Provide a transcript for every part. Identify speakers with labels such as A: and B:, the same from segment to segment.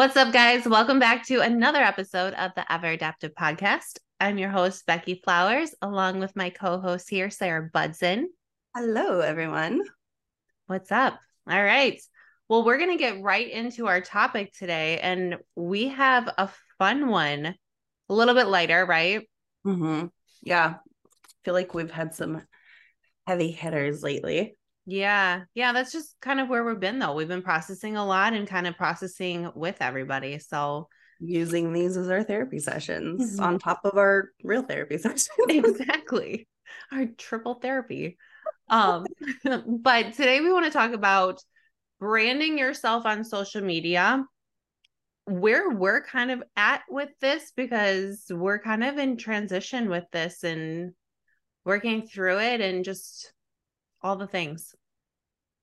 A: What's up, guys? Welcome back to another episode of the Ever Adaptive Podcast. I'm your host, Beckie Flowers, along with my co host here, Sarah Budson.
B: Hello, everyone.
A: What's up? All right. Well, we're going to get right into our topic today, and we have a fun one, a little bit lighter, right?
B: Mm-hmm. Yeah. I feel like we've had some heavy hitters lately.
A: Yeah. Yeah. That's just kind of where we've been, though. We've been processing a lot and kind of processing with everybody. So,
B: using these as our therapy sessions mm-hmm. on top of our real therapy sessions.
A: exactly. Our triple therapy. Um, but today we want to talk about branding yourself on social media where we're kind of at with this because we're kind of in transition with this and working through it and just all the things.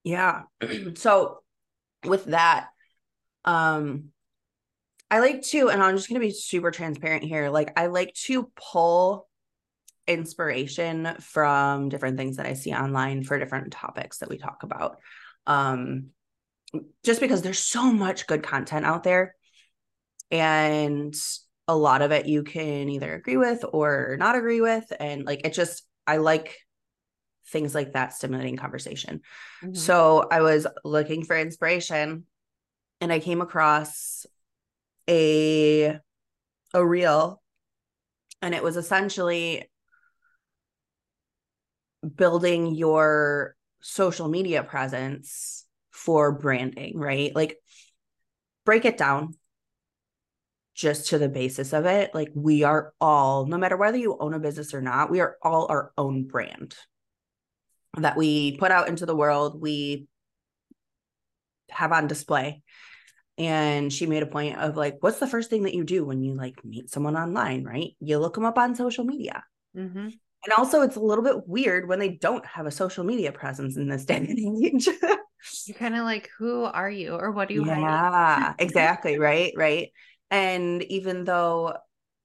B: Yeah. so with that, um I like to, and I'm just going to be super transparent here. Like, I like to pull inspiration from different things that I see online for different topics that we talk about. Um, just because there's so much good content out there. And a lot of it you can either agree with or not agree with. And like, it just, I like things like that stimulating conversation. Mm-hmm. So I was looking for inspiration and I came across a a reel and it was essentially building your social media presence for branding, right? Like break it down just to the basis of it. Like we are all, no matter whether you own a business or not, we are all our own brand that we put out into the world, we have on display. And she made a point of like what's the first thing that you do when you like meet someone online right? You look them up on social media. Mm-hmm. and also it's a little bit weird when they don't have a social media presence in this day and age.
A: You're kind of like who are you? Or what do you
B: yeah exactly right right? And even though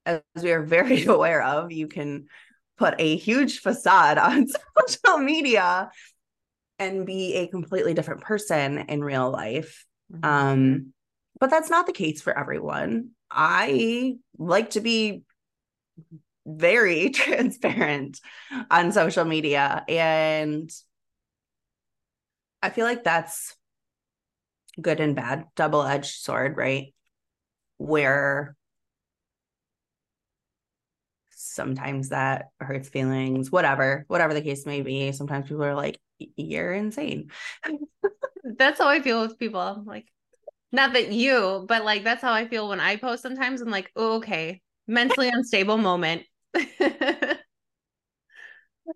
B: as we are very aware of you can put a huge facade on social media and be a completely different person in real life mm-hmm. um but that's not the case for everyone. I like to be very transparent on social media and I feel like that's good and bad, double-edged sword, right? Where sometimes that hurts feelings, whatever, whatever the case may be. Sometimes people are like, you're insane.
A: That's how I feel with people. I'm like, not that you, but like that's how I feel when I post sometimes. I'm like, oh, okay, mentally unstable moment.
B: there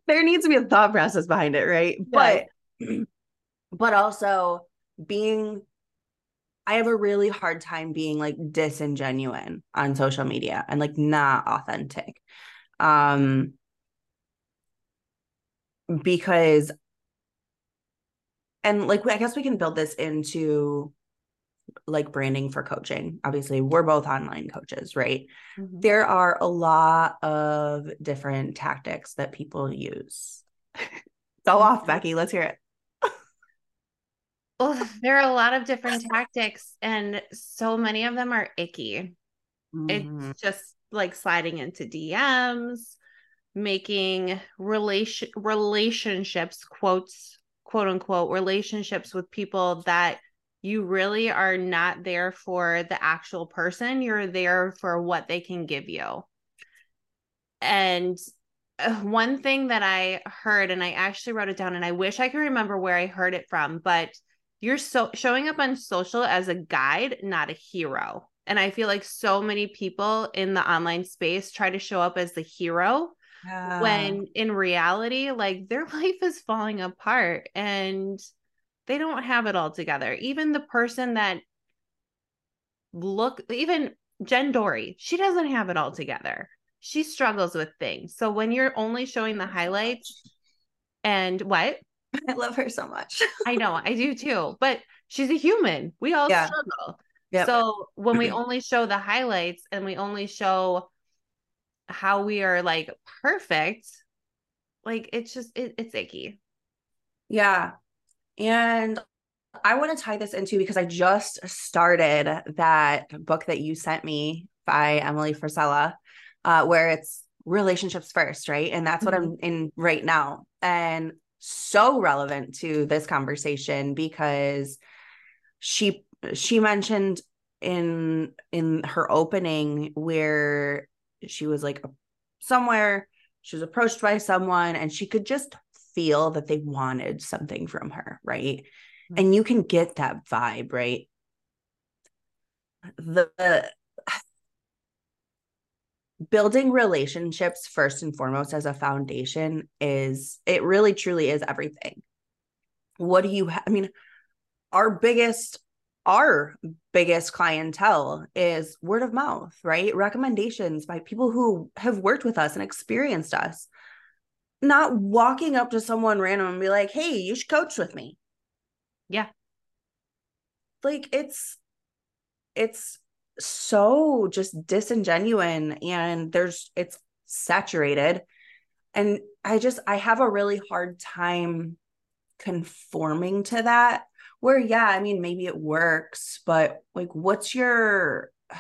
B: needs to be a thought process behind it, right? Yeah. But but also being I have a really hard time being like disingenuine on social media and like not authentic. Um because and like I guess we can build this into like branding for coaching. Obviously, we're both online coaches, right? Mm-hmm. There are a lot of different tactics that people use. Go off. Beckie. Let's hear it.
A: Well, there are a lot of different tactics, and so many of them are icky. Mm-hmm. It's just like sliding into DMs, making relation relationships, quotes, quote unquote, relationships with people that you really are not there for the actual person you're there for what they can give you and uh, one thing that i heard and i actually wrote it down and i wish i could remember where i heard it from but you're so showing up on social as a guide not a hero and i feel like so many people in the online space try to show up as the hero yeah. when in reality like their life is falling apart and they don't have it all together. Even the person that look even Jen Dory, she doesn't have it all together. She struggles with things. So when you're only showing the highlights and what?
B: I love her so much.
A: I know, I do too. But she's a human. We all yeah. struggle. Yep. So when we only show the highlights and we only show how we are like perfect, like it's just it, it's icky.
B: Yeah. And I want to tie this into because I just started that book that you sent me by Emily Frisella, uh, where it's relationships first, right? And that's what mm-hmm. I'm in right now. And so relevant to this conversation because she she mentioned in in her opening where she was like somewhere she was approached by someone and she could just feel that they wanted something from her right mm-hmm. and you can get that vibe right the, the building relationships first and foremost as a foundation is it really truly is everything what do you ha- i mean our biggest our biggest clientele is word of mouth, right? Recommendations by people who have worked with us and experienced us. Not walking up to someone random and be like, hey, you should coach with me.
A: Yeah.
B: Like it's it's so just disingenuous and there's it's saturated. And I just I have a really hard time conforming to that where yeah i mean maybe it works but like what's your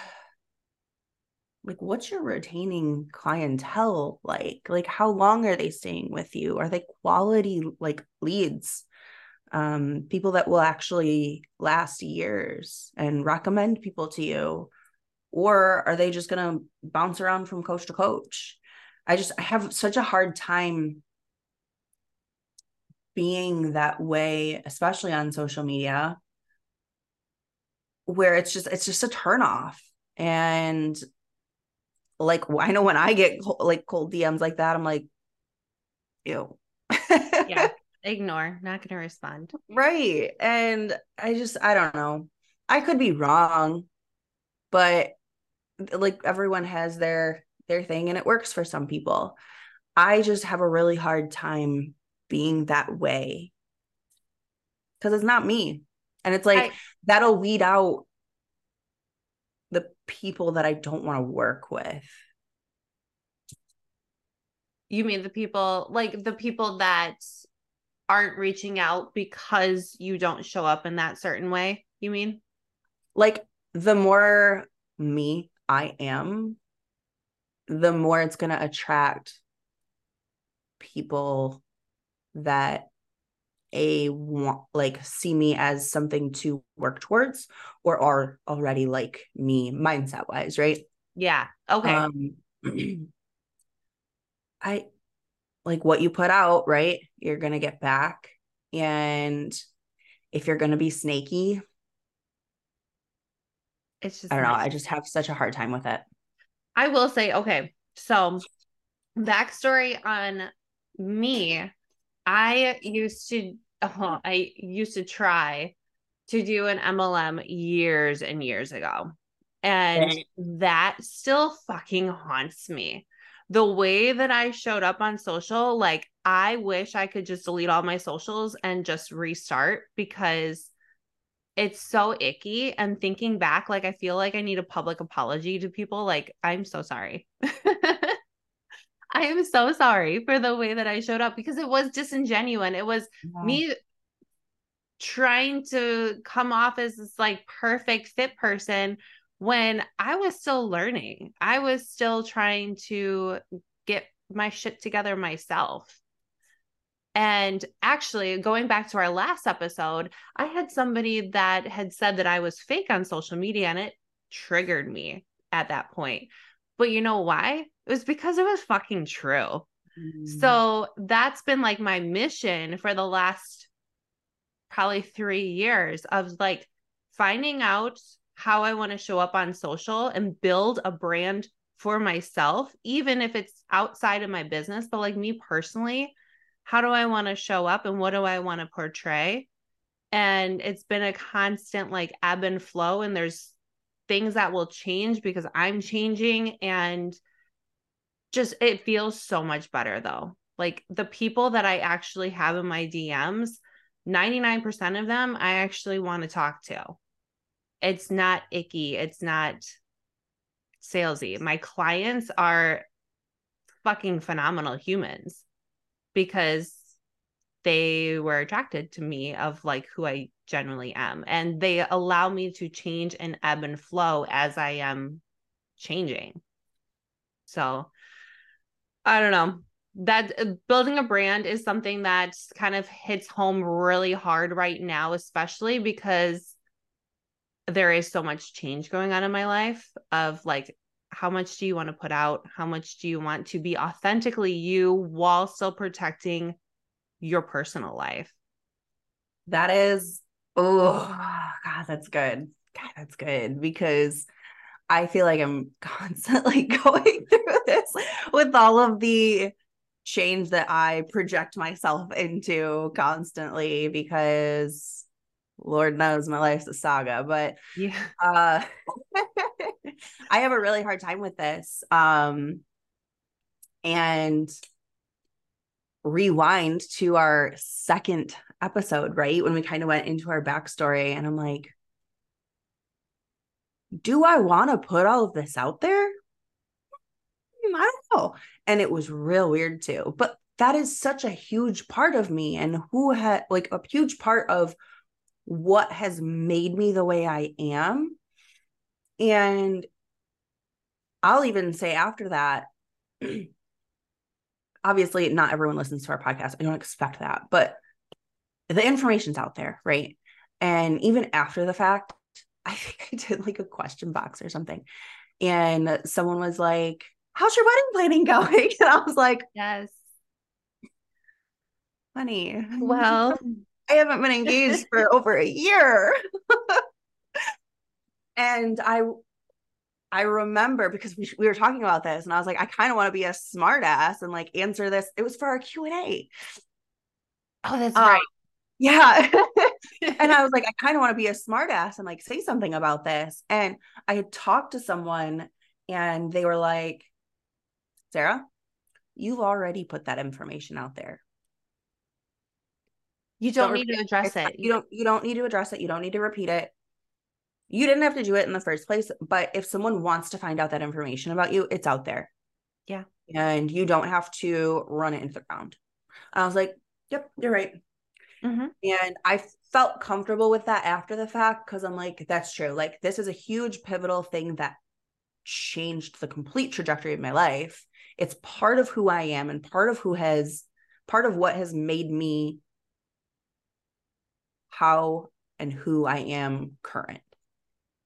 B: like what's your retaining clientele like? Like how long are they staying with you? Are they quality like leads um people that will actually last years and recommend people to you or are they just going to bounce around from coach to coach i just i have such a hard time being that way, especially on social media, where it's just it's just a turn off. And like I know when I get like cold DMs like that, I'm like, ew.
A: yeah, ignore, not gonna respond.
B: Right. And I just I don't know. I could be wrong, but like everyone has their their thing and it works for some people. I just have a really hard time being that way because it's not me and it's like I, that'll weed out the people that i don't want to work with
A: you mean the people like the people that aren't reaching out because you don't show up in that certain way you mean?
B: Like the more me i am the more it's going to attract people that a want like see me as something to work towards or are already like me mindset wise right?
A: Yeah okay. Um
B: i like what you put out right you're gonna get back. And if you're gonna be snaky it's just i don't know i just have such a hard time with it.
A: I will say okay so backstory on me. I used to uh, I used to try to do an MLM years and years ago. And that still fucking haunts me. The way that I showed up on social, like I wish I could just delete all my socials and just restart because it's so icky. And thinking back, like I feel like I need a public apology to people. Like, I'm so sorry. I am so sorry for the way that I showed up because it was disingenuous. It was yeah. me trying to come off as this like perfect fit person when I was still learning. I was still trying to get my shit together myself. And actually, going back to our last episode, I had somebody that had said that I was fake on social media and it triggered me at that point. But you know why? It was because it was fucking true. Mm. So that's been like my mission for the last probably three years of like finding out how I want to show up on social and build a brand for myself, even if it's outside of my business. But like me personally, how do I want to show up and what do I want to portray? And it's been a constant like ebb and flow, and there's things that will change because I'm changing and just it feels so much better though. Like the people that I actually have in my DMs, 99% of them I actually want to talk to. It's not icky, it's not salesy. My clients are fucking phenomenal humans because they were attracted to me of like who I generally am. And they allow me to change and ebb and flow as I am changing. So I don't know. That uh, building a brand is something that kind of hits home really hard right now, especially because there is so much change going on in my life of like how much do you want to put out? How much do you want to be authentically you while still protecting your personal life?
B: That is, oh, God, that's good. God, that's good because I feel like I'm constantly going through this with all of the change that I project myself into constantly because Lord knows my life's a saga, but
A: yeah.
B: Uh, I have a really hard time with this. Um, and rewind to our second episode, right? When we kind of went into our backstory, and I'm like, do I want to put all of this out there? Hmm, I don't know. And it was real weird too. But that is such a huge part of me and who had like a huge part of what has made me the way I am. And I'll even say after that, obviously, not everyone listens to our podcast. I don't expect that, but the information's out there, right? And even after the fact, I think I did like a question box or something. And someone was like, How's your wedding planning going? And I was like,
A: Yes.
B: Funny.
A: Well,
B: I haven't been engaged for over a year. and I I remember because we, we were talking about this and I was like, I kind of want to be a smartass and like answer this. It was for our Q&A.
A: Oh, that's um, right.
B: Yeah. and I was like, I kind of want to be a smartass and like say something about this. And I had talked to someone and they were like, Sarah, you've already put that information out there.
A: You don't, don't need to address it.
B: You don't you don't need to address it. You don't need to repeat it. You didn't have to do it in the first place, but if someone wants to find out that information about you, it's out there.
A: Yeah.
B: And you don't have to run it into the ground. I was like, yep, you're right. Mm-hmm. And I felt comfortable with that after the fact because I'm like, that's true. Like, this is a huge pivotal thing that changed the complete trajectory of my life. It's part of who I am and part of who has, part of what has made me how and who I am current.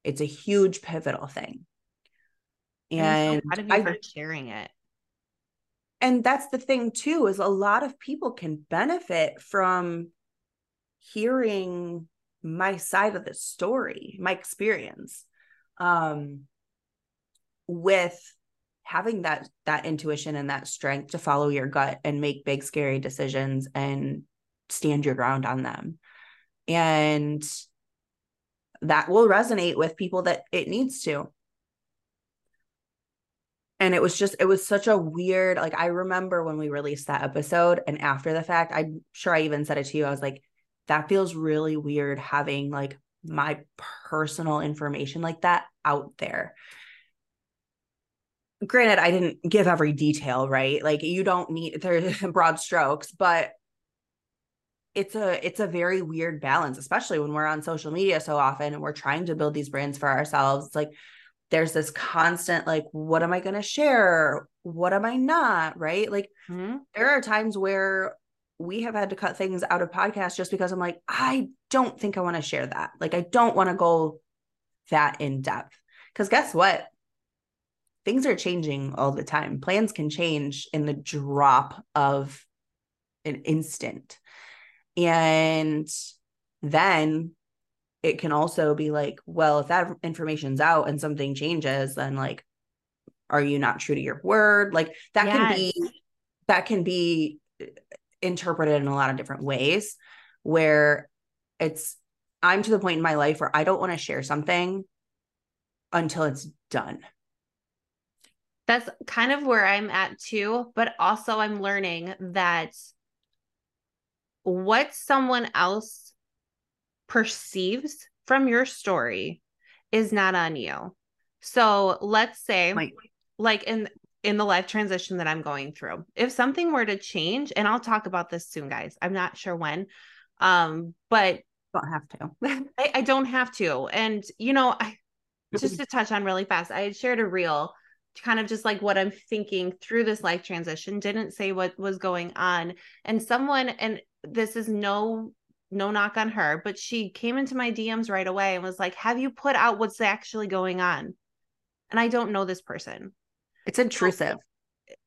B: It's a huge pivotal thing.
A: And so I for sharing it.
B: And that's the thing too, is a lot of people can benefit from hearing my side of the story, my experience. Um with having that that intuition and that strength to follow your gut and make big scary decisions and stand your ground on them and that will resonate with people that it needs to. And it was just it was such a weird like i remember when we released that episode and after the fact i'm sure i even said it to you i was like that feels really weird having like my personal information like that out there. Granted i didn't give every detail right? Like you don't need there's broad strokes but it's a it's a very weird balance especially when we're on social media so often and we're trying to build these brands for ourselves. It's like there's this constant like what am i going to share? What am i not? Right? Like mm-hmm. there are times where we have had to cut things out of podcasts just because i'm like i don't think i want to share that. Like i don't want to go that in depth. Because guess what? Things are changing all the time. Plans can change in the drop of an instant and then it can also be like, well, if that information's out and something changes, then like, are you not true to your word? Like that yes. can be that can be uh, interpreted in a lot of different ways where it's I'm to the point in my life where I don't want to share something until it's done.
A: That's kind of where I'm at too, but also I'm learning that what someone else perceives from your story is not on you. So let's say, like in in the life transition that I'm going through. If something were to change, and I'll talk about this soon, guys. I'm not sure when. Um, but
B: don't have
A: to. I, I don't have to. And you know, I just to touch on really fast, I had shared a reel kind of just like what I'm thinking through this life transition, didn't say what was going on. And someone, and this is no no knock on her, but she came into my DMs right away and was like, Have you put out what's actually going on? And I don't know this person.
B: It's intrusive.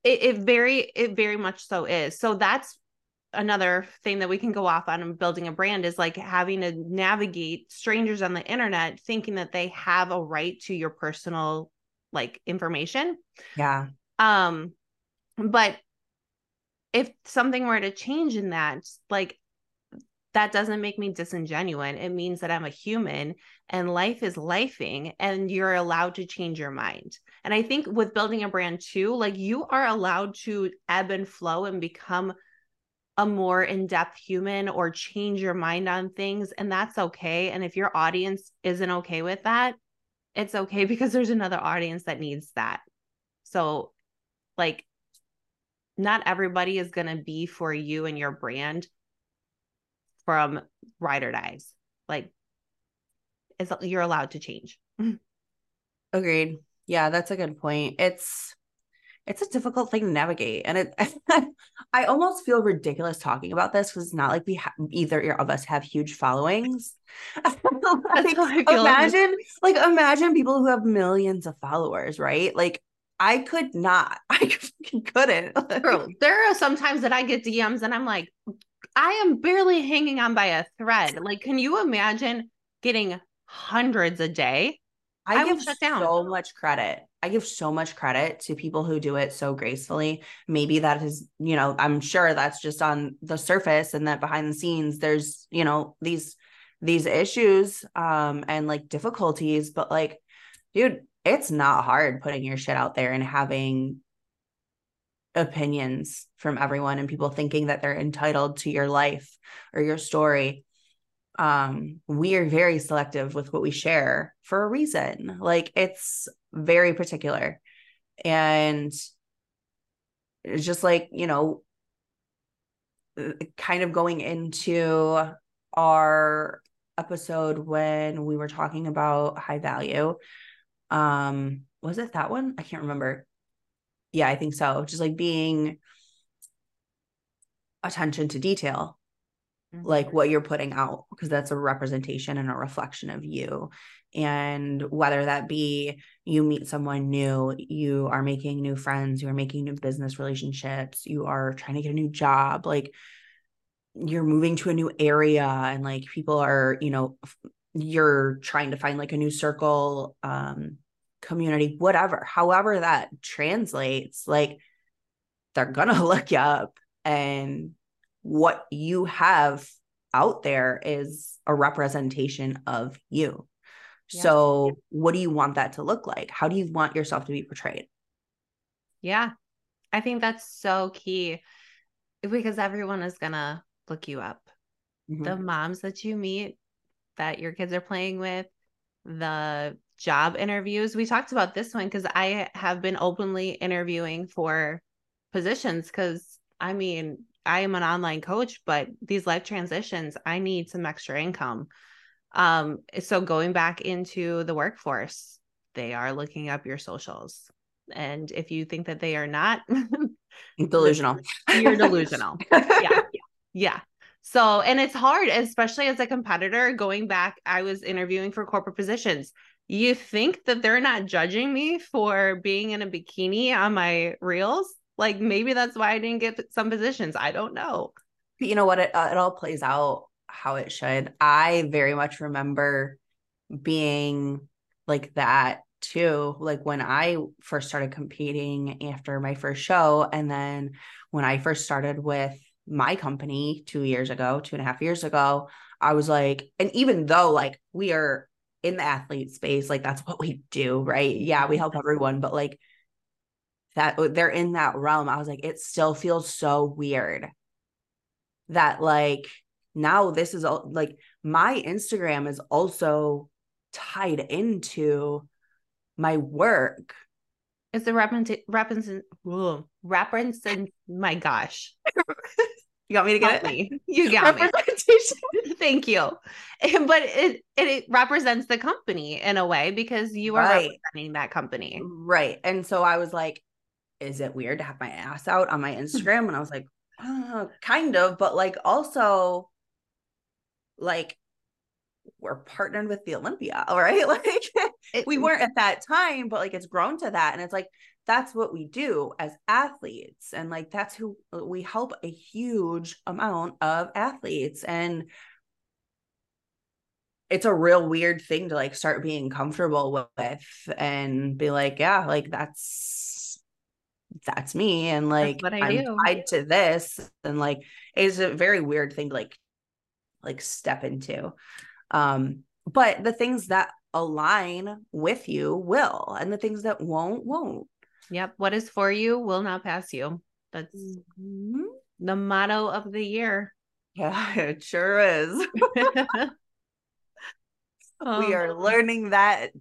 A: It, it very, it very much so is. So that's another thing that we can go off on in building a brand is like having to navigate strangers on the internet thinking that they have a right to your personal like information.
B: Yeah.
A: Um but if something were to change in that like that doesn't make me disingenuous. It means that I'm a human and life is lifing and you're allowed to change your mind. And I think with building a brand too, like you are allowed to ebb and flow and become a more in-depth human or change your mind on things and that's okay and if your audience isn't okay with that it's okay because there's another audience that needs that so like not everybody is going to be for you and your brand from ride or dies. Like it's you're allowed to change.
B: Agreed. Yeah that's a good point. It's it's a difficult thing to navigate and it i almost feel ridiculous talking about this because it's not like we have either of us have huge followings. Like, imagine like imagine people who have millions of followers right? Like i could not. I couldn't.
A: There are sometimes that i get dms and i'm like i am barely hanging on by a thread. Like can you imagine getting hundreds a day?
B: I, I give so much credit. I give so much credit to people who do it so gracefully. Maybe that is, you know, I'm sure that's just on the surface and that behind the scenes there's, you know, these these issues um and like difficulties, but like dude, it's not hard putting your shit out there and having opinions from everyone and people thinking that they're entitled to your life or your story. Um we are very selective with what we share for a reason. Like it's very particular. And it's just like you know kind of going into our episode when we were talking about high value um was it that one? I can't remember. Yeah i think so. Just like being attention to detail mm-hmm. like what you're putting out because that's a representation and a reflection of you. And whether that be you meet someone new you are making new friends you are making new business relationships you are trying to get a new job like you're moving to a new area and like people are you know you're trying to find like a new circle um community whatever however that translates like they're gonna look you up and what you have out there is a representation of you. Yeah. So, what do you want that to look like? How do you want yourself to be portrayed?
A: Yeah. I think that's so key because everyone is going to look you up. Mm-hmm. The moms that you meet that your kids are playing with, the job interviews. We talked about this one because I have been openly interviewing for positions because I mean, I am an online coach, but these life transitions, I need some extra income. Um, so going back into the workforce, they are looking up your socials. And if you think that they are not
B: delusional,
A: you're delusional. yeah. Yeah. So, and it's hard, especially as a competitor going back. I was interviewing for corporate positions. You think that they're not judging me for being in a bikini on my reels? Like maybe that's why I didn't get some positions. I don't know.
B: You know what? It, uh, it all plays out how it should. I very much remember being like that too. Like when I first started competing after my first show, and then when I first started with my company two years ago, two and a half years ago, I was like, and even though like we are in the athlete space, like that's what we do, right? Yeah, we help everyone, but like that oh, they're in that realm. I was like it still feels so weird that like now this is all like my instagram is also tied into my work.
A: It's a represent represent represent my gosh.
B: You want me to get it?
A: You got me. Thank you. But it, it, it represents the company in a way because you are right. representing that company.
B: Right. And so I was like, is it weird to have my ass out on my Instagram? And I was like, uh, kind of, but like also like we're partnered with the Olympia, all right? Like it, we weren't at that time, but like it's grown to that. And it's like that's what we do as athletes. And like that's who we help a huge amount of athletes. And it's a real weird thing to like start being comfortable with and be like, yeah, like that's that's me. And like
A: what I am
B: tied to this. And like it's a very weird thing to like like step into. Um, but the things that align with you will, and the things that won't, won't.
A: Yep. What is for you will not pass you. That's mm-hmm. the motto of the year.
B: Yeah, it sure is. oh. We are learning that,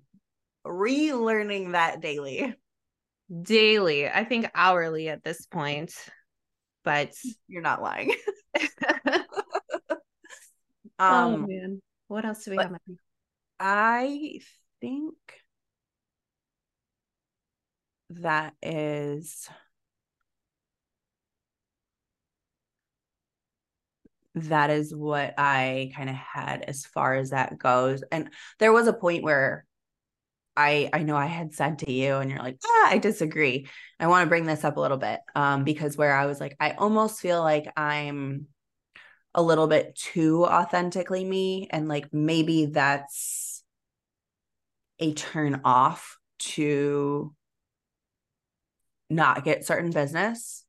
B: relearning that daily.
A: Daily. I think hourly at this point, but
B: you're not lying.
A: Oh, um, oh man, what else do we have?
B: I think that is that is what I kind of had as far as that goes. And there was a point where I I know I had said to you and you're like, ah, I disagree. I want to bring this up a little bit um because where I was like I almost feel like I'm a little bit too authentically me and like maybe that's a turn off to not get certain business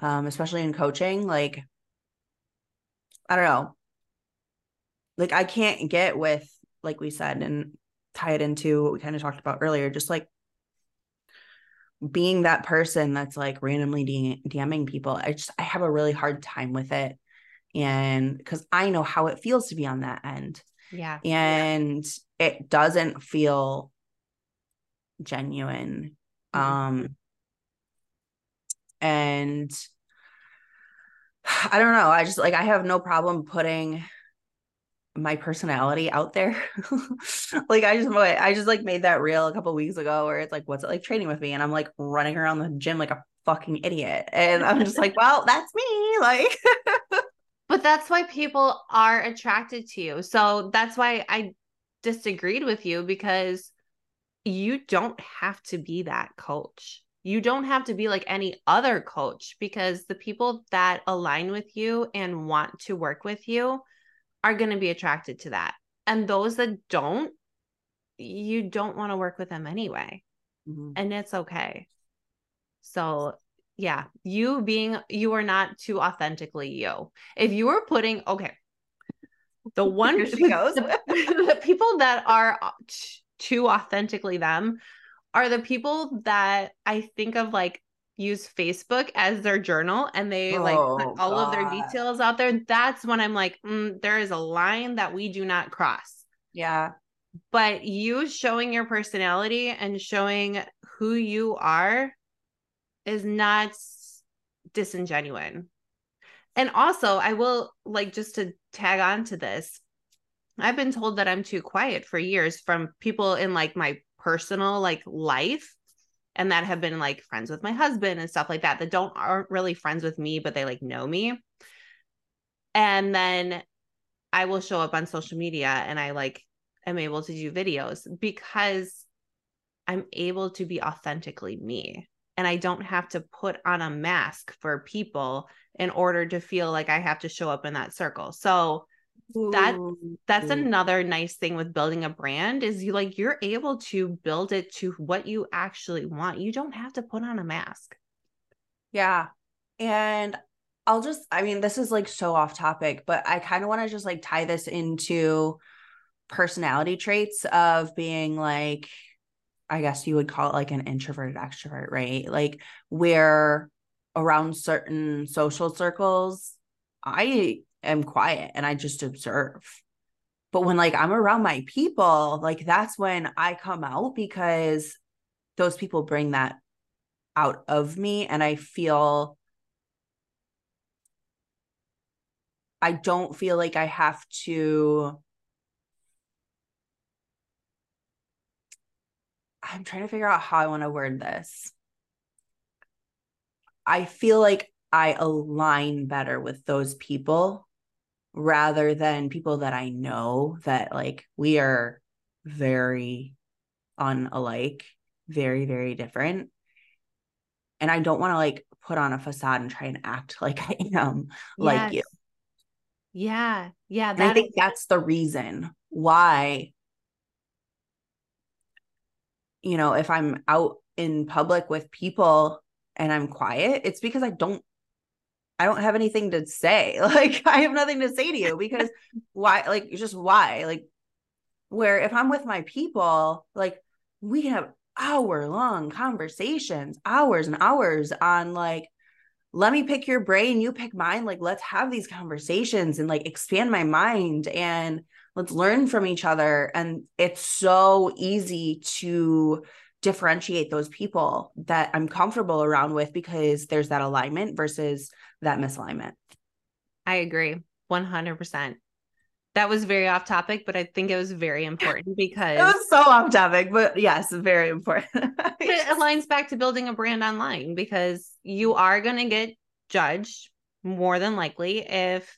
B: um especially in coaching like i don't know like i can't get with like we said and tie it into what we kind of talked about earlier just like being that person that's like randomly DMing people i just i have a really hard time with it and because I know how it feels to be on that end.
A: Yeah.
B: And yeah. it doesn't feel genuine. Mm-hmm. Um and I don't know. I just like I have no problem putting my personality out there. like I just I just like made that reel a couple weeks ago where it's like what's it like training with me and I'm like running around the gym like a fucking idiot. And I'm just like, well, that's me. Like
A: but that's why people are attracted to you. So that's why I disagreed with you because you don't have to be that coach. You don't have to be like any other coach because the people that align with you and want to work with you are going to be attracted to that. And those that don't, you don't want to work with them anyway. Mm-hmm. And it's okay. So yeah you being you are not too authentically you if you were putting okay the one Here she goes. the, the people that are too authentically them are the people that i think of like use facebook as their journal and they like oh, put all God. of their details out there that's when i'm like mm, there is a line that we do not cross
B: yeah
A: but you showing your personality and showing who you are is not disingenuine. And also, I will like just to tag on to this. I've been told that I'm too quiet for years from people in like my personal like life and that have been like friends with my husband and stuff like that that don't aren't really friends with me but they like know me. And then I will show up on social media and I like am able to do videos because I'm able to be authentically me and I don't have to put on a mask for people in order to feel like I have to show up in that circle. So that that's another nice thing with building a brand is you like you're able to build it to what you actually want. You don't have to put on a mask.
B: Yeah. And I'll just I mean this is like so off topic, but I kind of want to just like tie this into personality traits of being like I guess you would call it like an introverted extrovert, right? Like where around certain social circles, I am quiet and I just observe. But when like I'm around my people, like that's when I come out because those people bring that out of me and I feel I don't feel like I have to I'm trying to figure out how I want to word this. I feel like I align better with those people rather than people that I know that like we are very unalike, very, very different. And I don't want to like put on a facade and try and act like I am yes. like you.
A: Yeah. Yeah.
B: I think is- that's the reason why, you know, if I'm out in public with people and I'm quiet, it's because I don't I don't have anything to say. Like I have nothing to say to you because why like just why? Like where if I'm with my people, like we can have hour long conversations, hours and hours on like let me pick your brain, you pick mine. Like, let's have these conversations and like expand my mind and let's learn from each other. And it's so easy to differentiate those people that I'm comfortable around with because there's that alignment versus that misalignment.
A: I agree 100%. That was very off topic, but I think it was very important because
B: it was so off topic, but yes, very important.
A: it aligns back to building a brand online because you mm-hmm. are going to get judged more than likely if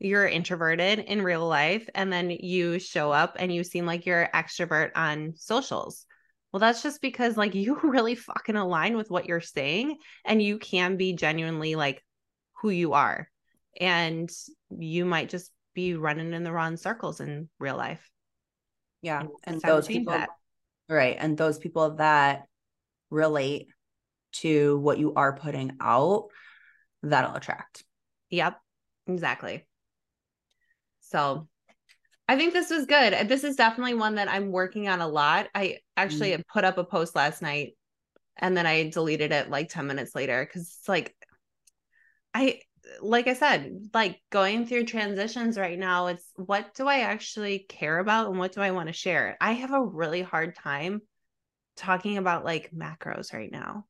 A: you're introverted in real life and then you show up and you seem like you're extrovert on socials. Well, that's just because like you really fucking align with what you're saying and you can be genuinely like who you are. And you might just be running in the wrong circles in real life.
B: Yeah. And, and those people that. right. And those people that relate to what you are putting out, that'll attract.
A: Yep. Exactly. So I think this was good. This is definitely one that I'm working on a lot. I actually mm. put up a post last night and then I deleted it like 10 minutes later because it's like, I, like I said, like going through transitions right now, it's what do I actually care about and what do I want to share? I have a really hard time talking about like macros right now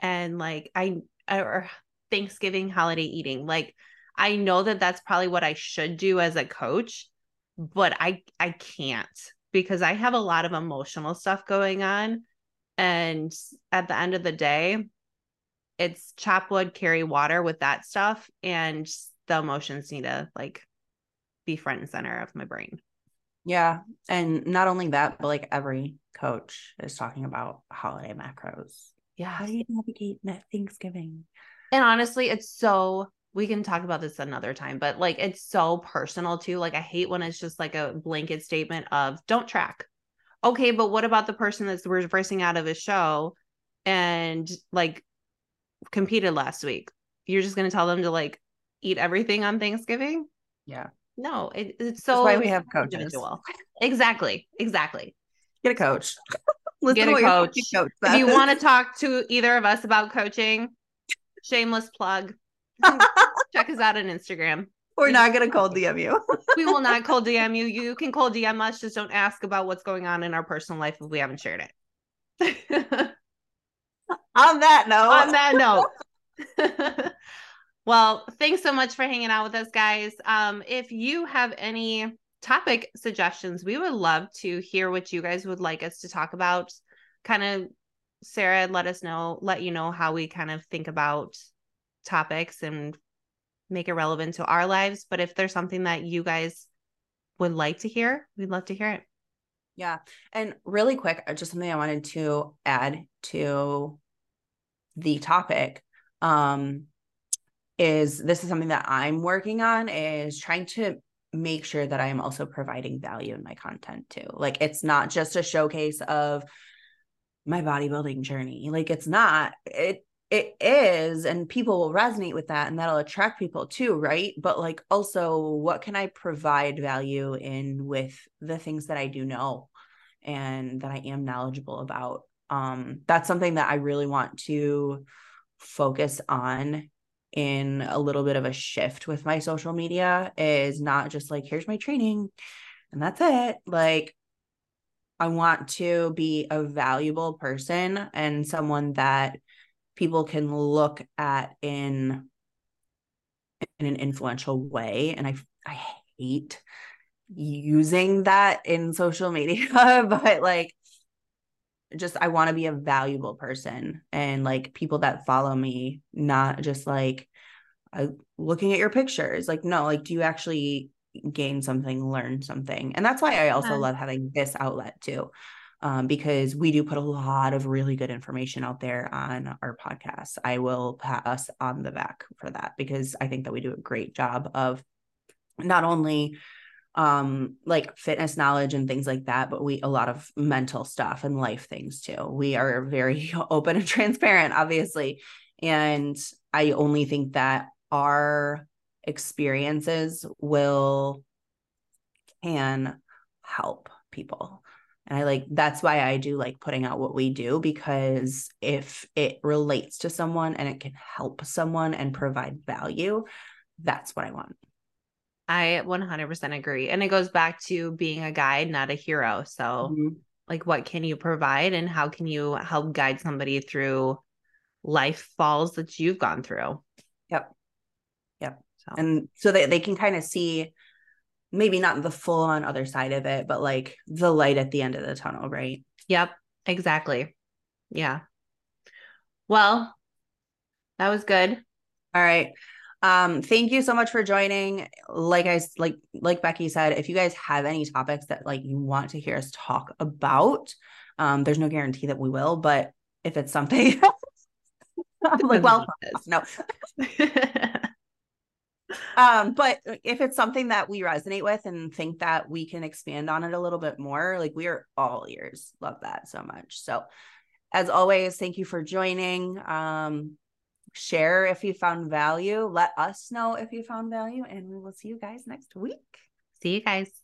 A: and like I, or Thanksgiving holiday eating. Like, I know that that's probably what I should do as a coach but I I can't because I have a lot of emotional stuff going on and at the end of the day it's chop wood carry water with that stuff and the emotions need to like be front and center of my brain.
B: Yeah, and not only that but like every coach is talking about holiday macros.
A: Yeah.
B: How do you navigate Thanksgiving?
A: And honestly, it's so we can talk about this another time, but like it's so personal too. Like I hate when it's just like a blanket statement of don't track. Okay, but what about the person that's reversing out of a show and like competed last week? You're just gonna tell them to like eat everything on Thanksgiving?
B: Yeah.
A: No, it, it's so
B: that's why we have coaches. Individual.
A: Exactly. Exactly.
B: Get a coach.
A: Get a coach. coach if you want to talk to either of us about coaching, shameless plug Check us out on Instagram.
B: We're not going to cold DM you.
A: we will not cold DM you. You can cold DM us. Just don't ask about what's going on in our personal life if we haven't shared
B: it. On that note.
A: On that note. well, thanks so much for hanging out with us, guys. Um, if you have any topic suggestions, we would love to hear what you guys would like us to talk about. Kind of, Sarah, let us know, let you know how we kind of think about topics and make it relevant to our lives. But if there's something that you guys would like to hear, we'd love to hear it.
B: Yeah. And really quick, uh, just something I wanted to add to the topic um, is this is something that I'm working on is trying to make sure that I am also providing value in my content too. Like it's not just a showcase of my bodybuilding journey. Like it's not. It it is and people will resonate with that and that'll attract people too right but like also what can i provide value in with the things that i do know and that i am knowledgeable about um that's something that i really want to focus on in a little bit of a shift with my social media is not just like here's my training and that's it. Like I want to be a valuable person and someone that people can look at in in an influential way. And I I hate using that in social media but like just I want to be a valuable person and like people that follow me not just like uh, looking at your pictures like no like do you actually gain something learn something and that's why I also yeah. love having this outlet too um, because we do put a lot of really good information out there on our podcast. I will pat us on the back for that because I think that we do a great job of not only um like fitness knowledge and things like that but we a lot of mental stuff and life things too. We are very open and transparent obviously. And i only think that our experiences will can help people. And i like that's why i do like putting out what we do because if it relates to someone and it can help someone and provide value that's what i want
A: I 100% agree. And it goes back to being a guide, not a hero. So, mm-hmm. like, what can you provide and how can you help guide somebody through life falls that you've gone through?
B: Yep. Yep. So. And so that they can kind of see maybe not the full on other side of it, but like the light at the end of the tunnel, right?
A: Yep. Exactly. Yeah. Well, that was good.
B: All right. Um, thank you so much for joining. Like I like like Beckie said, if you guys have any topics that like you want to hear us talk about, um, there's no guarantee that we will, but if it's something I'm like, well, no. um, but if it's something that we resonate with and think that we can expand on it a little bit more, like we are all ears. Love that so much. So as always, thank you for joining. Um, share if you found value. Let us know if you found value, and we will see you guys next week.
A: See you guys.